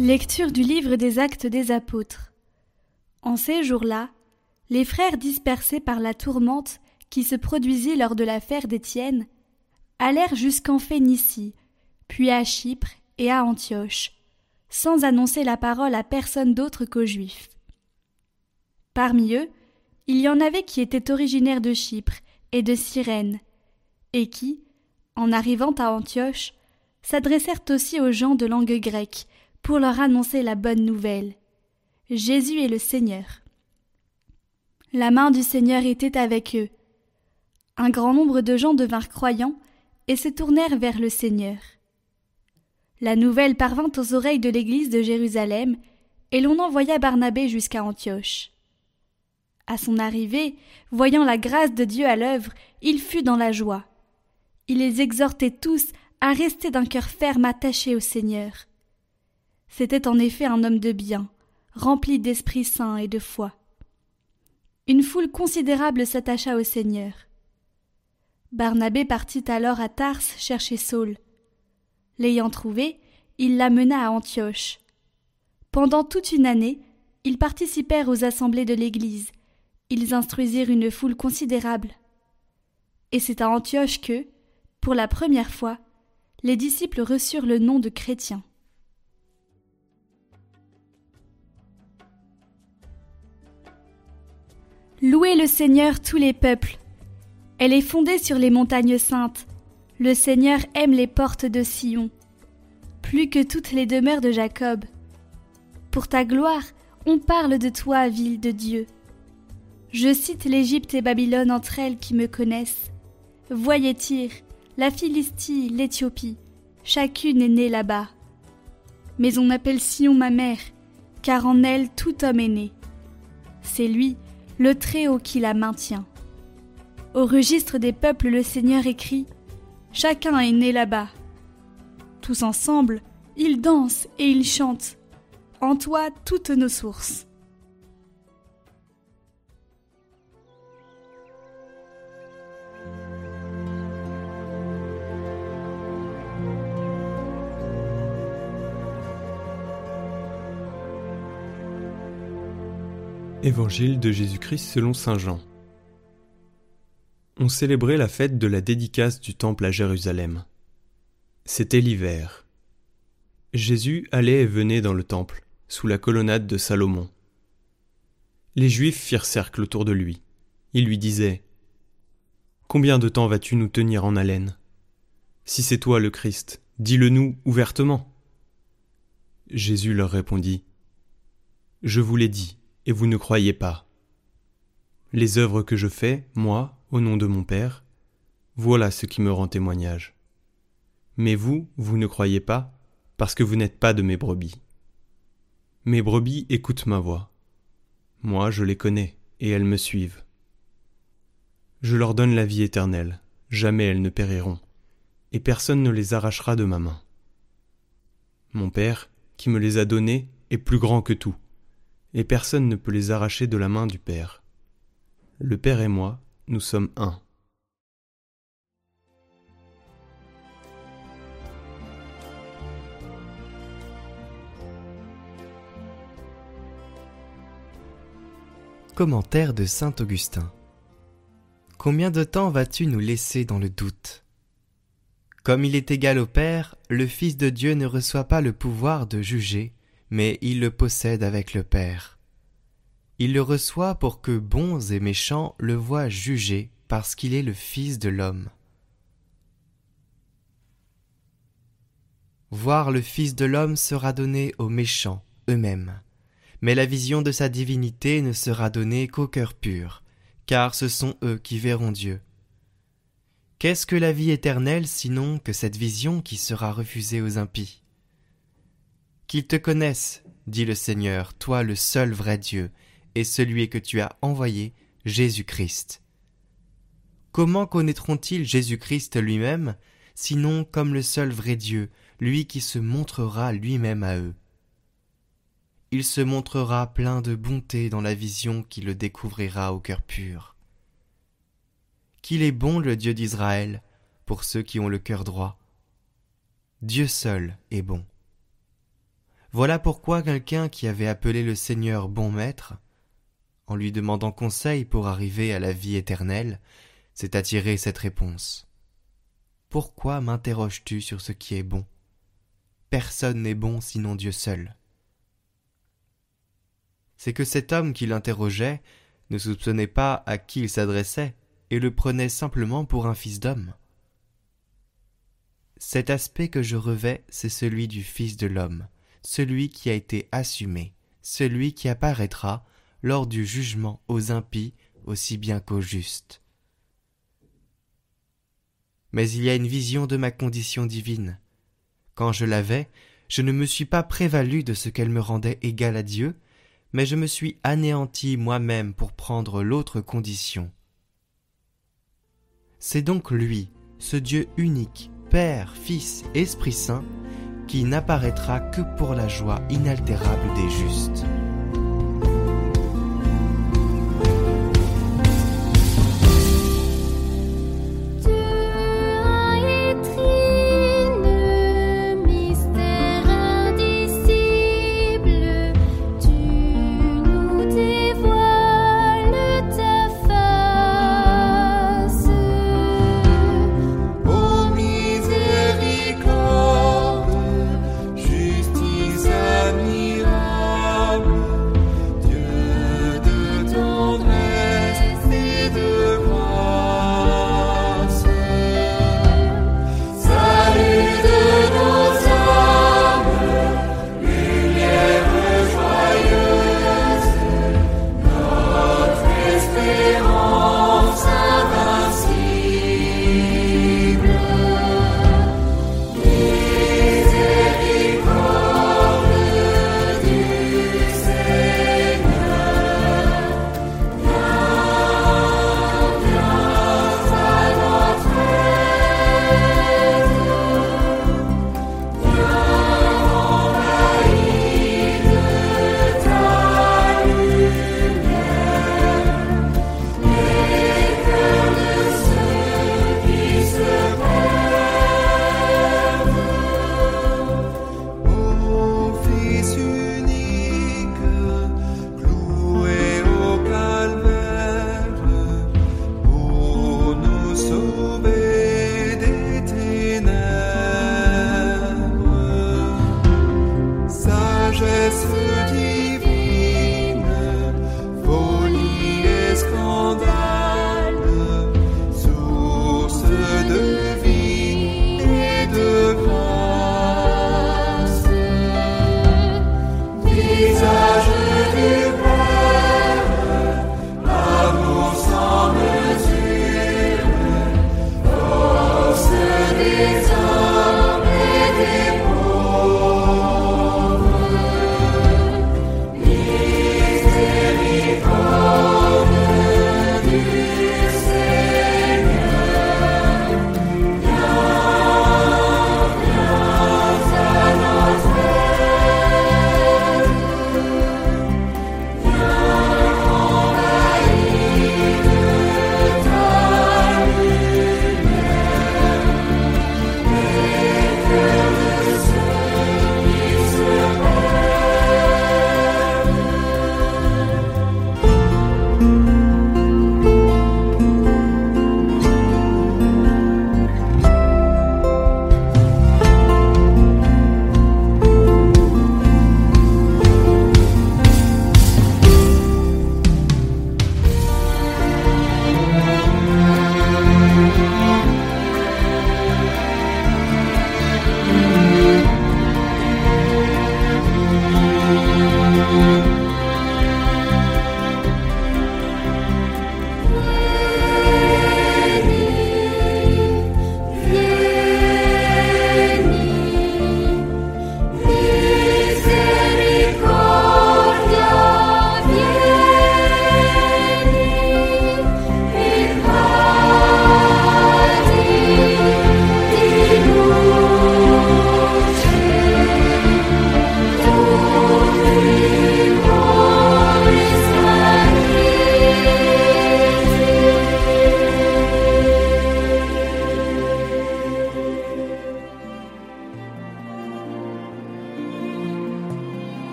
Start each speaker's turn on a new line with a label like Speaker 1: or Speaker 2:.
Speaker 1: Lecture du livre des actes des apôtres. En ces jours-là, les frères dispersés par la tourmente qui se produisit lors de l'affaire d'Étienne allèrent jusqu'en Phénicie, puis à Chypre et à Antioche, sans annoncer la parole à personne d'autre qu'aux Juifs. Parmi eux, il y en avait qui étaient originaires de Chypre et de Cyrène, et qui, en arrivant à Antioche, s'adressèrent aussi aux gens de langue grecque pour leur annoncer la bonne nouvelle. Jésus est le Seigneur. La main du Seigneur était avec eux. Un grand nombre de gens devinrent croyants et se tournèrent vers le Seigneur. La nouvelle parvint aux oreilles de l'église de Jérusalem, et l'on envoya Barnabé jusqu'à Antioche. À son arrivée, voyant la grâce de Dieu à l'œuvre, il fut dans la joie. Il les exhortait tous à rester d'un cœur ferme attaché au Seigneur. C'était en effet un homme de bien, rempli d'Esprit Saint et de foi. Une foule considérable s'attacha au Seigneur. Barnabé partit alors à Tars chercher Saul. L'ayant trouvé, il l'amena à Antioche. Pendant toute une année, ils participèrent aux assemblées de l'Église. Ils instruisirent une foule considérable. Et c'est à Antioche que, pour la première fois, les disciples reçurent le nom de chrétiens. Louez le Seigneur tous les peuples. Elle est fondée sur les montagnes saintes. Le Seigneur aime les portes de Sion, plus que toutes les demeures de Jacob. Pour ta gloire, on parle de toi, ville de Dieu. Je cite l'Égypte et Babylone entre elles qui me connaissent. Voyez Tyr, la Philistie, l'Éthiopie, chacune est née là-bas. Mais on appelle Sion ma mère, car en elle tout homme est né. C'est lui, le Très-Haut qui la maintient. Au registre des peuples, le Seigneur écrit Chacun est né là-bas. Tous ensemble, ils dansent et ils chantent. En toi toutes nos sources.
Speaker 2: Évangile de Jésus-Christ selon Saint Jean. On célébrait la fête de la dédicace du temple à Jérusalem. C'était l'hiver. Jésus allait et venait dans le temple, sous la colonnade de Salomon. Les Juifs firent cercle autour de lui. Ils lui disaient Combien de temps vas-tu nous tenir en haleine? Si c'est toi le Christ, dis-le nous ouvertement. Jésus leur répondit Je vous l'ai dit, et vous ne croyez pas. Les œuvres que je fais, moi, au nom de mon Père, voilà ce qui me rend témoignage. Mais vous, vous ne croyez pas, parce que vous n'êtes pas de mes brebis. Mes brebis écoutent ma voix. Moi, je les connais, et elles me suivent. Je leur donne la vie éternelle, jamais elles ne périront, et personne ne les arrachera de ma main. Mon Père, qui me les a donnés, est plus grand que tout et personne ne peut les arracher de la main du Père. Le Père et moi, nous sommes un.
Speaker 3: Commentaire de Saint Augustin. Combien de temps vas-tu nous laisser dans le doute? Comme il est égal au Père, le Fils de Dieu ne reçoit pas le pouvoir de juger, mais il le possède avec le Père. Il le reçoit pour que bons et méchants le voient juger parce qu'il est le Fils de l'homme. Voir le Fils de l'homme sera donné aux méchants eux-mêmes, mais la vision de sa divinité ne sera donnée qu'au cœur pur, car ce sont eux qui verront Dieu. Qu'est-ce que la vie éternelle sinon que cette vision qui sera refusée aux impies? Qu'ils te connaissent, dit le Seigneur, toi le seul vrai Dieu, et celui que tu as envoyé, Jésus-Christ. Comment connaîtront-ils Jésus-Christ lui-même, sinon comme le seul vrai Dieu, lui qui se montrera lui-même à eux? Il se montrera plein de bonté dans la vision qui le découvrira au cœur pur. Qu'il est bon le Dieu d'Israël, pour ceux qui ont le cœur droit. Dieu seul est bon. Voilà pourquoi quelqu'un qui avait appelé le Seigneur bon maître, en lui demandant conseil pour arriver à la vie éternelle, s'est attiré cette réponse. Pourquoi m'interroges-tu sur ce qui est bon? Personne n'est bon sinon Dieu seul. C'est que cet homme qui l'interrogeait ne soupçonnait pas à qui il s'adressait et le prenait simplement pour un fils d'homme. Cet aspect que je revais, c'est celui du Fils de l'homme, celui qui a été assumé, celui qui apparaîtra lors du jugement aux impies aussi bien qu'aux justes. Mais il y a une vision de ma condition divine. Quand je l'avais, je ne me suis pas prévalu de ce qu'elle me rendait égal à Dieu, mais je me suis anéanti moi-même pour prendre l'autre condition. C'est donc lui, ce Dieu unique, Père, Fils, Esprit Saint, qui n'apparaîtra que pour la joie inaltérable des justes.